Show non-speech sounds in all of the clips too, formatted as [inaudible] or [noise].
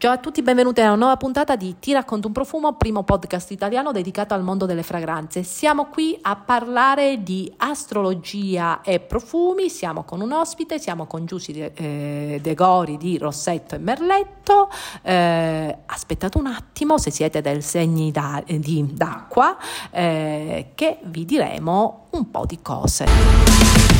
Ciao a tutti, benvenuti a una nuova puntata di Ti racconto un profumo, primo podcast italiano dedicato al mondo delle fragranze. Siamo qui a parlare di astrologia e profumi, siamo con un ospite, siamo con Giussi De, eh, De Gori di Rossetto e Merletto. Eh, aspettate un attimo se siete del segni da, di, d'acqua eh, che vi diremo un po' di cose.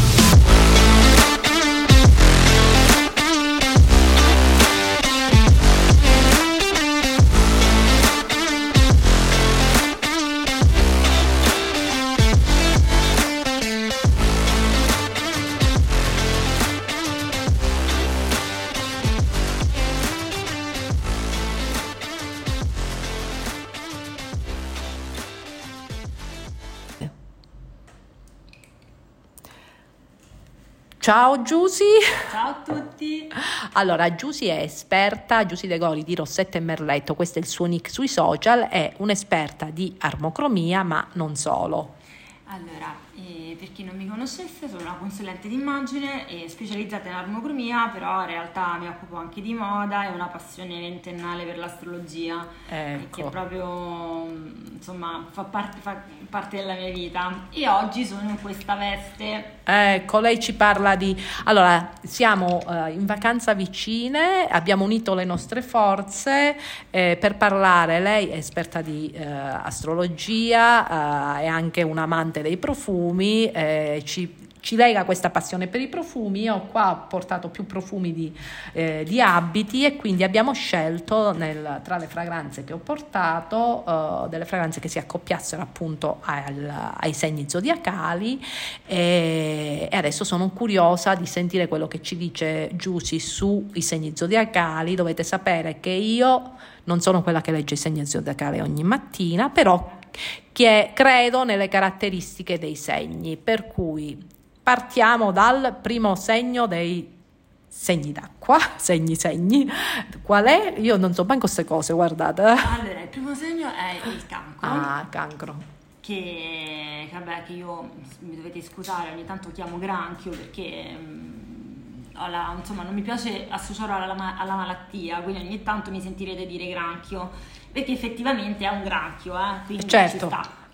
Ciao Giusy. Ciao a tutti. Allora, Giusy è esperta, Giusy De Gori di Rossetto e Merletto, questo è il suo nick sui social, è un'esperta di armocromia, ma non solo. Allora, eh, per chi non mi conoscesse, sono una consulente d'immagine e specializzata in armocromia, però in realtà mi occupo anche di moda e ho una passione ventennale per l'astrologia, ecco. che proprio insomma fa parte, fa parte, della mia vita. E oggi sono in questa veste. Ecco, lei ci parla di. Allora, siamo uh, in vacanza vicine, abbiamo unito le nostre forze eh, per parlare. Lei è esperta di uh, astrologia, uh, è anche un amante dei profumi, eh, ci ci lega questa passione per i profumi. Io qua ho portato più profumi di, eh, di abiti e quindi abbiamo scelto nel, tra le fragranze che ho portato uh, delle fragranze che si accoppiassero appunto al, ai segni zodiacali e, e, adesso sono curiosa di sentire quello che ci dice Giussi sui segni zodiacali. Dovete sapere che io non sono quella che legge i segni zodiacali ogni mattina, però che credo nelle caratteristiche dei segni, per cui partiamo dal primo segno dei segni d'acqua, [laughs] segni segni. Qual è? Io non so manco queste cose, guardate. Allora, il primo segno è il cancro. Ah, cancro. Che, vabbè, che io, mi dovete scusare, ogni tanto chiamo granchio perché... Mm, la, insomma, non mi piace associarlo alla, alla, malattia, quindi ogni tanto mi sentirete dire granchio, perché effettivamente è un granchio, eh, quindi certo. ci sta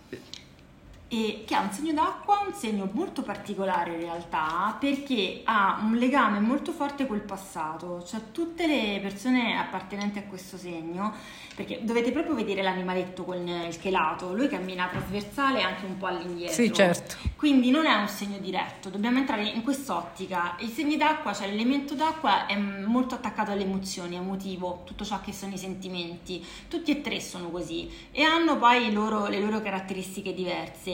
e che ha un segno d'acqua, un segno molto particolare in realtà perché ha un legame molto forte col passato, cioè tutte le persone appartenenti a questo segno, perché dovete proprio vedere l'animaletto con il chelato, lui cammina trasversale anche un po' all'indietro. Sì, certo. Quindi non è un segno diretto, dobbiamo entrare in quest'ottica. Il segno d'acqua, cioè l'elemento d'acqua è molto attaccato alle emozioni, emotivo, tutto ciò che sono i sentimenti. Tutti e tre sono così e hanno poi loro, le loro caratteristiche diverse.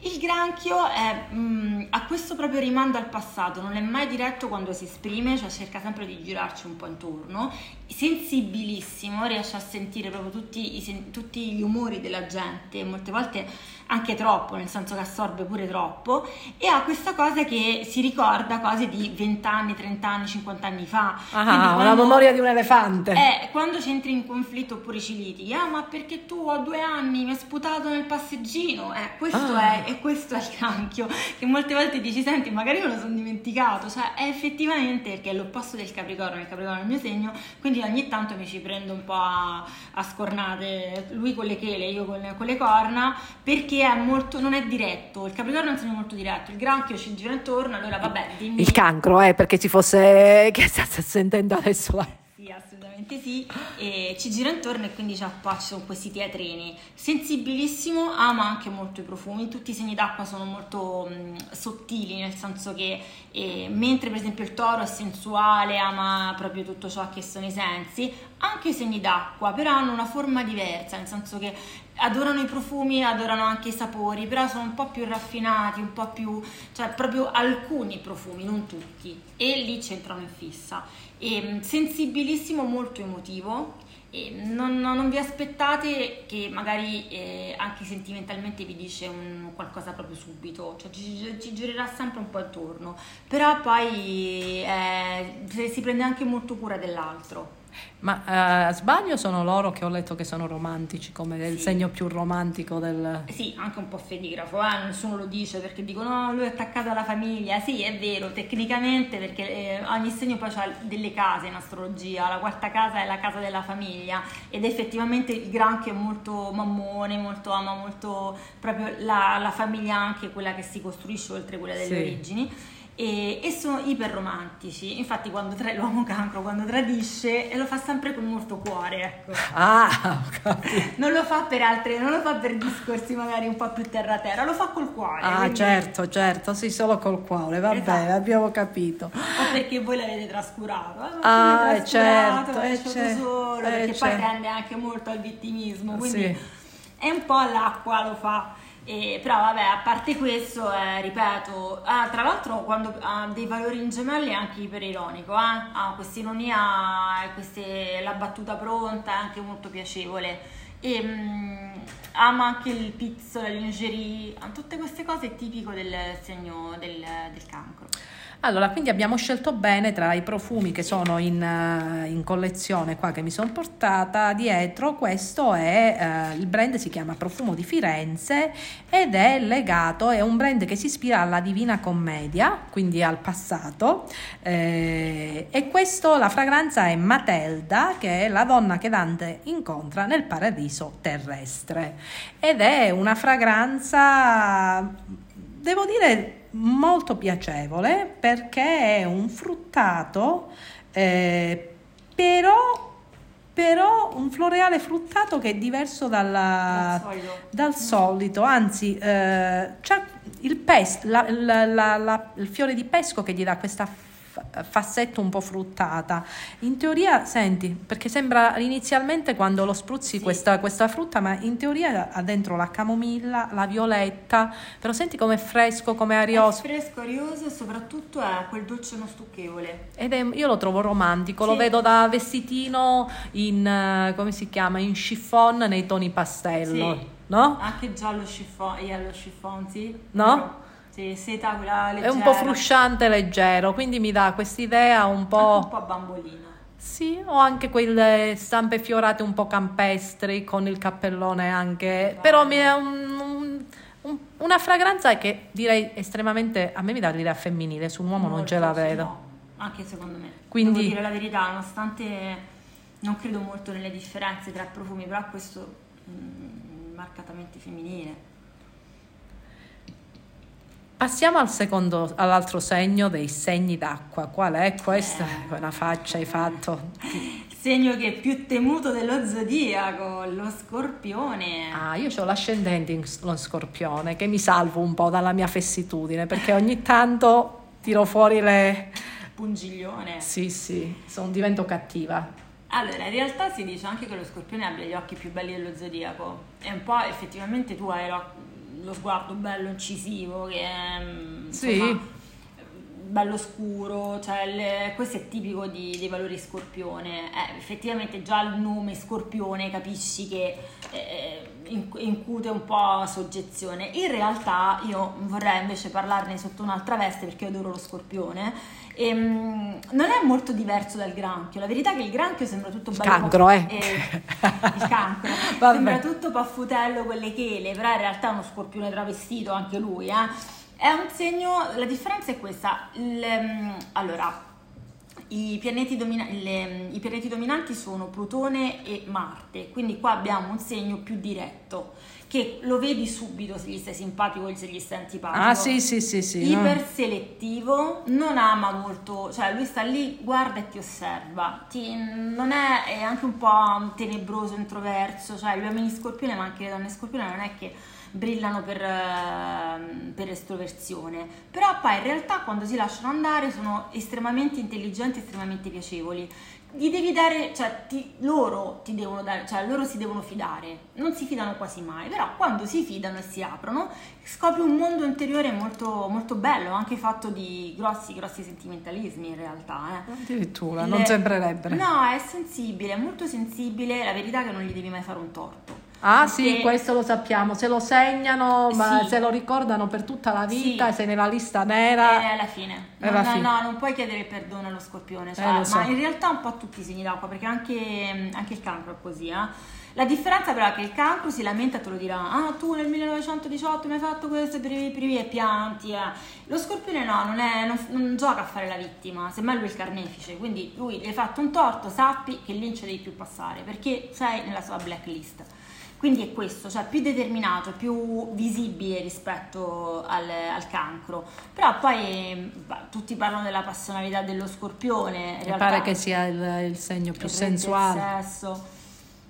Il granchio è, mh, mm, ha questo proprio rimando al passato, non è mai diretto quando si esprime, cioè cerca sempre di girarci un po' intorno, sensibilissimo, riesce a sentire proprio tutti, i, tutti gli umori della gente, molte volte anche troppo, nel senso che assorbe pure troppo, e ha questa cosa che si ricorda cose di 20 anni, 30 anni, 50 anni fa. Ah, quando, la memoria di un elefante. Eh, quando c'entri in conflitto oppure ci litighi, ah ma perché tu a due anni mi hai sputato nel passeggino, eh, questo ah. è, e questo è il cranchio, che molte volte dici, senti, magari me lo sono dimenticato, cioè è effettivamente perché è l'opposto del Capricorno, il Capricorno è il mio segno, quindi ogni tanto mi ci prendo un po' a, a scornate, lui con le chele, io con con le corna, perché è molto, non è diretto. Il Capricorno è un segno molto diretto, il granchio ci gira intorno, allora vabbè, dimmi. Il cancro, eh, perché ci fosse. [laughs] che sta sentendo adesso la assolutamente sì, e ci gira intorno e quindi ci sono questi teatrini. Sensibilissimo, ama anche molto i profumi, tutti i segni d'acqua sono molto mh, sottili, nel senso che eh, mentre per esempio il toro è sensuale, ama proprio tutto ciò che sono i sensi, anche i segni d'acqua però hanno una forma diversa, nel senso che adorano i profumi, adorano anche i sapori, però sono un po' più raffinati, un po' più, cioè proprio alcuni profumi, non tutti, e lì c'entrano in fissa. E, mm, sensibilissimo, molto emotivo. Non, non, vi aspettate che magari eh, anche sentimentalmente vi dice un, qualcosa proprio subito, cioè ci, ci, girerà sempre un po' attorno, però poi eh, si prende anche molto cura dell'altro. Ma uh, sbaglio sono loro che ho letto che sono romantici, come sì. il segno più romantico del... Sì, anche un po' fedigrafo, eh? nessuno lo dice perché dicono no, lui è attaccato alla famiglia. Sì, è vero, tecnicamente perché eh, ogni segno poi ha delle case in astrologia, la quarta casa è la casa della famiglia ed effettivamente il granchio è molto mammone, molto ama molto proprio la, la famiglia anche quella che si costruisce oltre quella delle sì. origini e, e, sono iperromantici. Infatti, quando tra, l'uomo cancro quando tradisce lo fa sempre con molto cuore. Ecco. Ah, [laughs] non lo fa per altre, non lo fa per discorsi magari un po' più terra-terra, lo fa col cuore. Ah, quindi... certo, certo, sì, solo col cuore, va esatto. bene, abbiamo capito. O perché voi l'avete trascurato. Eh? Ah, è certo, è certo. Solo, perché certo. poi tende anche molto al vittimismo, quindi sì. è un po' l'acqua lo fa. E, però vabbè, a parte questo, eh, ripeto, ah, tra l'altro quando ha dei valori in gemelli è anche iperironico, eh? ha questa ironia, la battuta pronta, è anche molto piacevole. E, mh, mm, ama anche il pizzo, la lingerie, tutte queste cose tipico del segno del, del cancro. Allora, quindi abbiamo scelto bene tra i profumi che sono in, uh, in collezione qua che mi sono portata dietro. Questo è uh, il brand, si chiama Profumo di Firenze ed è legato, è un brand che si ispira alla Divina Commedia, quindi al passato. Eh, e questo, la fragranza è Matelda, che è la donna che Dante incontra nel paradiso terrestre. Ed è una fragranza, devo dire molto piacevole perché è un fruttato, eh, però, però, un floreale fruttato che è diverso dalla, dal, solito. dal solito, anzi eh, il, pes- la, la, la, il fiore di pesco che gli dà questa fassetto un po' fruttata. In teoria, senti, perché sembra inizialmente quando lo spruzzi sì. questa, questa, frutta, ma in teoria ha dentro la camomilla, la violetta, però senti com'è fresco, com'è arioso. È fresco, arioso e soprattutto è quel dolce non stucchevole. Ed è, io lo trovo romantico, sì. lo vedo da vestitino in, come si chiama, in chiffon nei toni pastello. Sì. No? Anche giallo chiffon, yellow chiffon, sì. No? Però sì, seta quella leggera. È un po' frusciante leggero, quindi mi dà quest'idea un po'... Anche un po' bambolino. Sì, o anche quelle stampe fiorate un po' campestri con il cappellone anche, Vai. però mi è un, un, una fragranza che direi estremamente, a me mi dà l'idea femminile, su un uomo non ce la vedo. No, anche secondo me. Quindi, Devo dire la verità, nonostante non credo molto nelle differenze tra profumi, però questo mh, mm, marcatamente femminile. Passiamo al secondo, all'altro segno dei segni d'acqua. Qual è questa? Eh, Una faccia hai fatto. Il segno che è più temuto dello zodiaco, lo scorpione. Ah, io ho l'ascendente in lo scorpione che mi salvo un po' dalla mia fessitudine perché ogni tanto tiro fuori le... Pungiglione. Sì, sì, sono, divento cattiva. Allora, in realtà si dice anche che lo scorpione abbia gli occhi più belli dello zodiaco. E un po' effettivamente tu hai lo sguardo bello incisivo che è mm, insomma, bello scuro, cioè le, questo è tipico di, dei valori scorpione. Eh, effettivamente già il nome scorpione capisci che eh, incute un po' soggezione. In realtà io vorrei invece parlarne sotto un'altra veste perché io adoro lo scorpione. E, um, non è molto diverso dal granchio. La verità è che il granchio sembra tutto bello. Cancro, eh. eh il cancro [laughs] sembra tutto paffutello con le chele, però in realtà è uno scorpione travestito anche lui. Eh. È un segno. La differenza è questa. Il, um, allora, i pianeti, domina- le, I pianeti, dominanti sono Plutone e Marte, quindi qua abbiamo un segno più diretto che lo vedi subito se gli stai simpatico o se gli stai antipatico. Ah, sì, sì, sì, sì. Iperselettivo, non ama molto, cioè lui sta lì, guarda e ti osserva. Ti, non è, è anche un po' tenebroso, introverso, cioè gli uomini scorpione, ma anche le donne scorpione non è che brillano per, ehm, per, estroversione, però poi in realtà quando si lasciano andare sono estremamente intelligenti, estremamente piacevoli. Gli devi dare, cioè ti, loro ti devono dare, cioè loro si devono fidare, non si fidano quasi mai, però quando si fidano e si aprono scopri un mondo interiore molto, molto bello, anche fatto di grossi, grossi sentimentalismi in realtà. Eh. Addirittura, Le, non sembrerebbe. No, è sensibile, è molto sensibile, la verità è che non gli devi mai fare un torto Ah sì, questo lo sappiamo, se lo segnano, ma sì. se lo ricordano per tutta la vita, sì. sei nella lista nera. È alla fine. È no, fine. no, non puoi chiedere perdono allo scorpione, cioè, eh, so. ma in realtà un po' tutti i segni d'acqua, perché anche, anche il cancro è così, eh? La differenza però è che il cancro si lamenta e te lo dirà, ah tu nel 1918 mi hai fatto questo primi e pianti. Eh. Lo scorpione no, non, è, non, non, gioca a fare la vittima, semmai lui è il carnefice, quindi lui gli hai fatto un torto, sappi che lì non ci devi più passare, perché sei nella sua blacklist. Quindi è questo, cioè più determinato, più visibile rispetto al, al cancro. Però poi bah, tutti parlano della passionalità dello scorpione. Mi pare che sia il, il segno più sensuale. Il sesso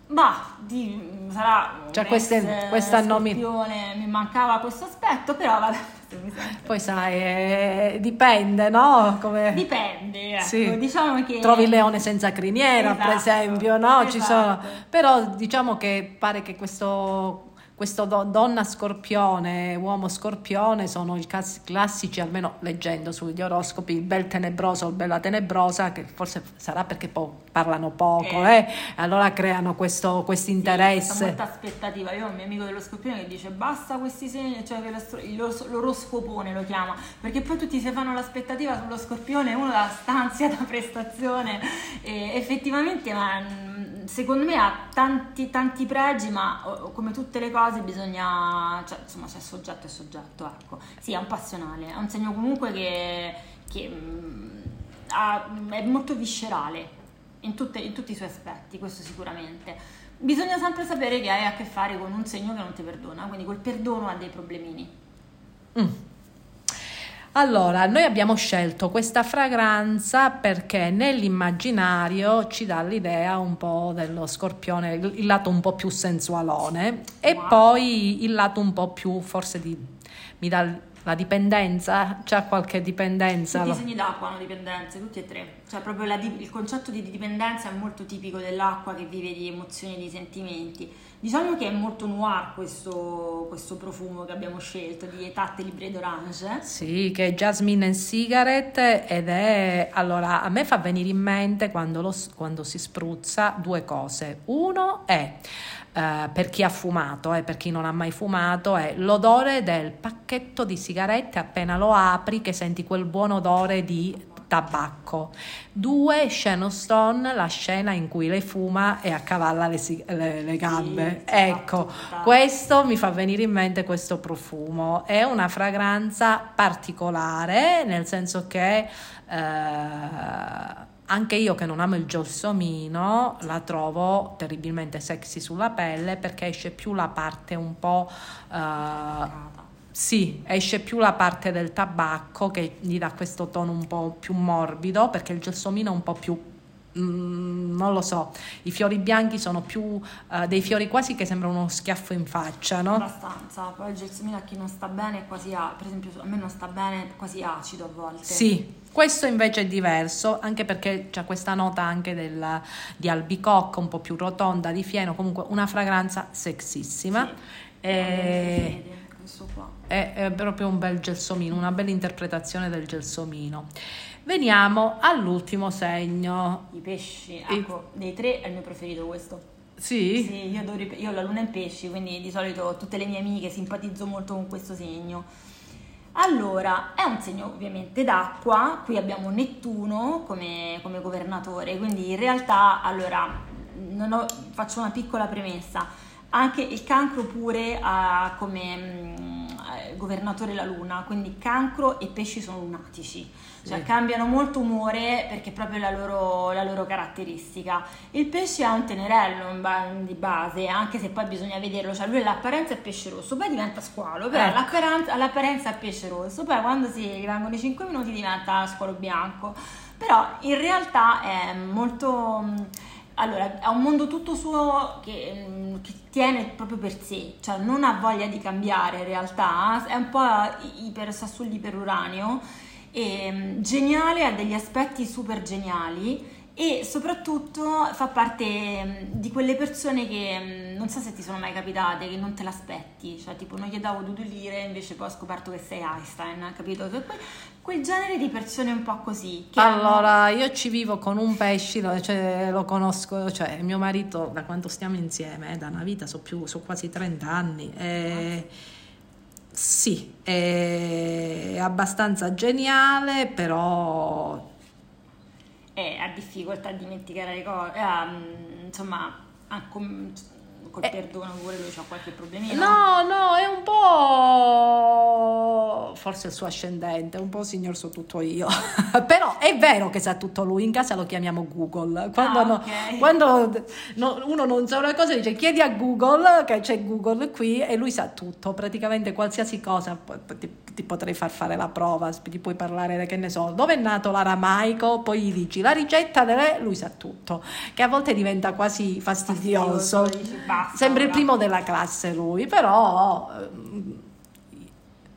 ma di, sarà cioè queste, questa nomi... mi mancava questo aspetto, però vabbè. Poi sai, eh, dipende, no? Come... Dipende, ecco. sì. diciamo che... Trovi il leone senza criniera, esatto, per esempio, no? Esatto. Ci sono... Però diciamo che pare che questo questo do, donna scorpione, uomo scorpione sono i classici, almeno leggendo sugli oroscopi, il bel tenebroso o bella tenebrosa, che forse sarà perché po- parlano poco, eh. Eh? allora creano questo interesse. Sì, molta aspettativa. Io ho un mio amico dello scorpione che dice basta questi segni, cioè l'oroscopone lo chiama, perché poi tutti si fanno l'aspettativa sullo scorpione, uno da stanzia, da prestazione, e effettivamente ma, secondo me ha tanti, tanti pregi, ma come tutte le cose bisogna, cioè, insomma, c'è soggetto e soggetto, ecco. Sì, è un passionale, è un segno comunque che, che mh, mm, ha, è molto viscerale in, tutte, in tutti i suoi aspetti, questo sicuramente. Bisogna sempre sapere che hai a che fare con un segno che non ti perdona, quindi col perdono ha dei problemini. Mm. Allora, noi abbiamo scelto questa fragranza perché nell'immaginario ci dà l'idea un po' dello scorpione, il lato un po' più sensualone e wow. poi il lato un po' più forse di mi dà la dipendenza, c'è qualche dipendenza? Tutti i segni d'acqua hanno dipendenze, tutti e tre. Cioè proprio la, il concetto di dipendenza è molto tipico dell'acqua che vive di emozioni e di sentimenti. Diciamo che è molto noir questo, questo profumo che abbiamo scelto di Etate Libre d'Orange. Sì, che è Jasmine and Cigarette ed è... Allora, a me fa venire in mente quando, lo, quando si spruzza due cose. Uno è Uh, per chi ha fumato e eh, per chi non ha mai fumato è l'odore del pacchetto di sigarette appena lo apri che senti quel buon odore di tabacco. Due, Shannon Stone, la scena in cui lei fuma e accavalla le, le, le gambe. Sì, ecco, questo mi fa venire in mente questo profumo. È una fragranza particolare, nel senso che... Uh, anche io che non amo il gelsomino la trovo terribilmente sexy sulla pelle perché esce più la parte un po' uh, sì, esce più la parte del tabacco che gli dà questo tono un po' più morbido perché il gelsomino è un po' più mm, non lo so, i fiori bianchi sono più uh, dei fiori quasi che sembrano uno schiaffo in faccia, no? Abbastanza, poi il gelsomino a chi non sta bene è quasi, per esempio a me non sta bene, quasi acido a volte. Sì, questo invece è diverso, anche perché c'è questa nota anche del, di albicocca, un po' più rotonda, di fieno, comunque una fragranza sexissima. Sì. E... È, è, proprio un bel gelsomino, una bella interpretazione del gelsomino. Veniamo all'ultimo segno. I pesci, ecco, dei tre è il mio preferito questo. Sì? Sì, io, adoro, io ho la luna in pesci, quindi di solito tutte le mie amiche simpatizzo molto con questo segno. Allora, è un segno ovviamente d'acqua, qui abbiamo Nettuno come, come governatore, quindi in realtà, allora, ho, faccio una piccola premessa, anche il cancro pure ha come mm, governatore la luna, quindi cancro e pesci sono lunatici cioè cambiano molto umore perché è proprio la loro, la loro caratteristica. Il pesce ha un tenerello di base, anche se poi bisogna vederlo, cioè lui l'apparenza è pesce rosso, poi diventa squalo, però ecco. l'apparenza, l'apparenza, è pesce rosso, poi quando si rimangono i 5 minuti diventa squalo bianco, però in realtà è molto... Allora, ha un mondo tutto suo che, che, tiene proprio per sé, cioè non ha voglia di cambiare in realtà, è un po' iper sassulli iperuranio e, ehm, geniale, ha degli aspetti super geniali e soprattutto fa parte ehm, di quelle persone che non so se ti sono mai capitate che non te l'aspetti, cioè tipo non gli davo due lire invece poi ho scoperto che sei Einstein, capito? Quel, quel genere di persone un po' così. allora, hanno... io ci vivo con un pesci, cioè, lo conosco, cioè mio marito da quanto stiamo insieme, eh, da una vita, so, più, so quasi 30 anni. Eh, sì, è abbastanza geniale, però... Eh, ha difficoltà a dimenticare le cose, eh, insomma, ha com- col eh, perdono pure lui c'ha qualche problemino? No, no, è un po' forse il suo ascendente, un po' signor so tutto io. [laughs] Però è vero che sa tutto lui, in casa lo chiamiamo Google. Quando, ah, no, okay. quando no, uno non sa una cosa dice chiedi a Google che c'è Google qui e lui sa tutto, praticamente qualsiasi cosa ti, ti potrei far fare la prova, ti puoi parlare che ne so, dove è nato l'aramaico, poi gli dici la ricetta delle lui sa tutto, che a volte diventa quasi fastidioso. fastidioso Sembra il primo della classe lui, però ehm,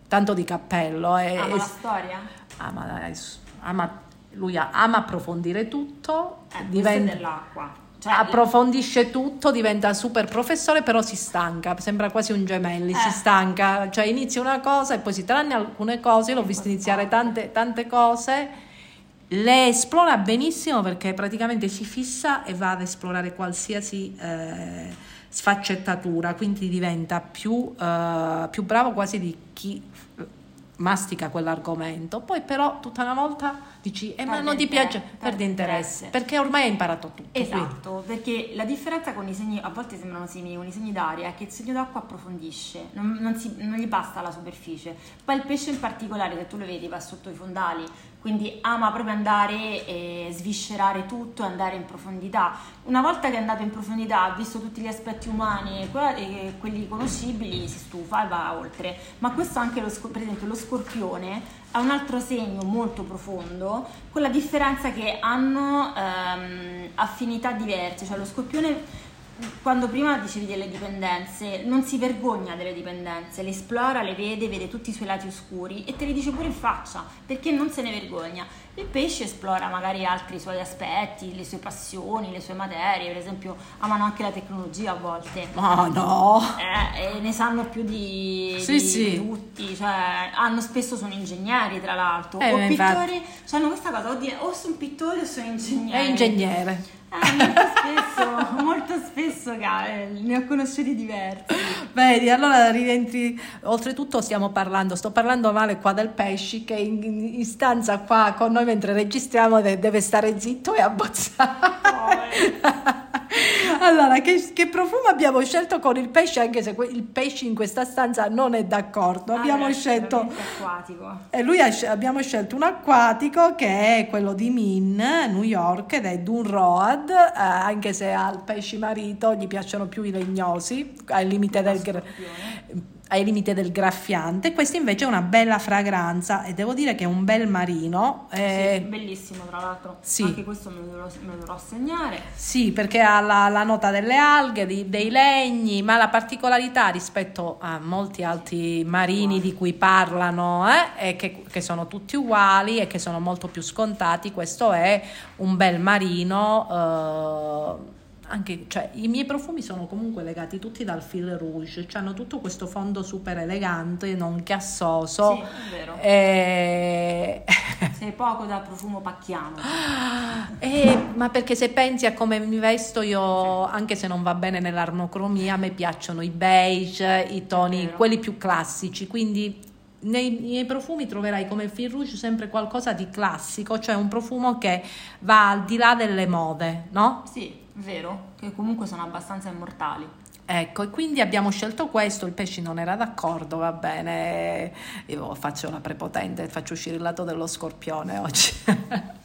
tanto di cappello. È, ama la storia? Ama, ama, lui ama approfondire tutto. Eh, diventa, dell'acqua. Cioè, approfondisce tutto, diventa super professore, però si stanca, sembra quasi un gemelli, eh. si stanca, cioè inizia una cosa e poi si tranne alcune cose, l'ho visto iniziare tante, tante cose, le esplora benissimo perché praticamente si fissa e va ad esplorare qualsiasi... Eh, sfaccettatura, quindi diventa più, uh, più bravo quasi di chi mastica quell'argomento, poi però tutta una volta dici eh, ma non ti piace, perde interesse, perché ormai hai imparato tutto. Esatto, qui. perché la differenza con i segni, a volte sembrano simili con i segni d'aria, è che il segno d'acqua approfondisce, non, non, si, non gli basta la superficie. Poi il pesce in particolare, se tu lo vedi, va sotto i fondali, quindi ama proprio andare e sviscerare tutto, andare in profondità. Una volta che è andato in profondità, ha visto tutti gli aspetti umani e quelli conoscibili, si stufa e va oltre. Ma questo anche, lo, per esempio, lo scorpione ha un altro segno molto profondo, con la differenza che hanno ehm, affinità diverse, cioè lo scorpione quando prima dicevi delle dipendenze, non si vergogna delle dipendenze, le esplora, le vede, vede tutti i suoi lati oscuri e te li dice pure in faccia, perché non se ne vergogna. Il pesce esplora magari altri suoi aspetti, le sue passioni, le sue materie, per esempio amano anche la tecnologia a volte. Ma no! Eh, e ne sanno più di, sì, di, sì. di tutti, cioè hanno spesso sono ingegneri tra l'altro, eh, o pittori, cioè, hanno questa cosa, o sono pittori o sono ingegneri. È ingegnere. Eh, molto spesso, [laughs] molto spesso ne ho conosciuti diversi. Vedi, allora rientri, oltretutto stiamo parlando, sto parlando male qua del pesci che in, in stanza qua con noi mentre registriamo deve stare zitto e abbozzare. Oh, [laughs] [laughs] allora, che, che, profumo abbiamo scelto con il pesce, anche se il pesce in questa stanza non è d'accordo. Ah, abbiamo è scelto acquatico. E lui ha, abbiamo scelto un acquatico che è quello di Min, New York, ed è Dun Road, eh, anche se al pesce marito gli piacciono più i legnosi, al limite del ai limiti del graffiante. Questa invece è una bella fragranza e devo dire che è un bel marino. Eh, sì, bellissimo tra l'altro. Sì. Anche questo me lo, dovrò, me lo dovrò segnare. Sì, perché ha la, la nota delle alghe, di, dei legni, ma la particolarità rispetto a molti altri marini wow. di cui parlano eh, è che, che sono tutti uguali e che sono molto più scontati. Questo è un bel marino. Eh, anche, cioè, i miei profumi sono comunque legati tutti dal fil rouge, cioè hanno tutto questo fondo super elegante, non chiassoso. Sì, è vero. E... [laughs] Sei poco da profumo pacchiano. E, ma perché se pensi a come mi vesto io, anche se non va bene nell'armocromia, a me piacciono i beige, i toni, quelli più classici, quindi nei miei profumi troverai come fil rouge sempre qualcosa di classico, cioè un profumo che va al di là delle mode, no? Sì vero, che comunque sono abbastanza immortali. Ecco, e quindi abbiamo scelto questo, il pesce non era d'accordo, va bene, io faccio la prepotente, faccio uscire il lato dello scorpione oggi. [laughs]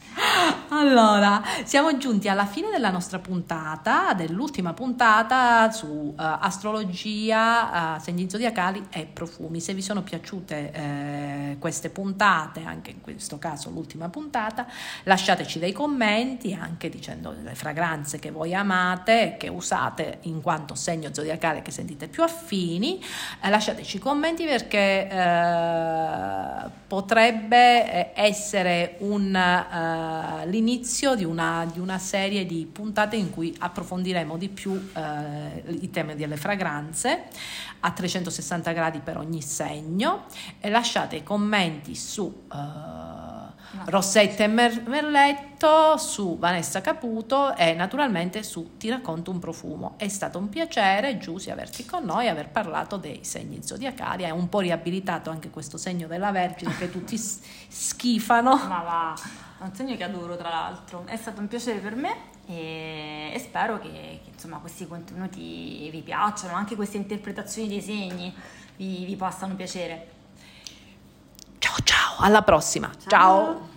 Allora, siamo giunti alla fine della nostra puntata, dell'ultima puntata su uh, astrologia, uh, segni zodiacali e profumi. Se vi sono piaciute eh, queste puntate, anche in questo caso l'ultima puntata, lasciateci dei commenti anche dicendo le fragranze che voi amate che usate in quanto segno zodiacale che sentite più affini. Eh, lasciateci commenti perché eh, potrebbe essere un, uh, l'inizio di una, di una, serie di puntate in cui approfondiremo di più uh, i temi delle fragranze a 360 gradi per ogni segno. E lasciate i commenti su... Uh, Rossetta e Merletto, su Vanessa Caputo e naturalmente su Ti racconto un profumo. È stato un piacere, Giussi, averti con noi, aver parlato dei segni zodiacali. È un po' riabilitato anche questo segno della Vergine che tutti schifano. [laughs] Ma va, è un segno che adoro tra l'altro. È stato un piacere per me e, e spero che, che insomma, questi contenuti vi piacciono, anche queste interpretazioni dei segni vi, vi possano piacere. Alla prossima. ciao. ciao.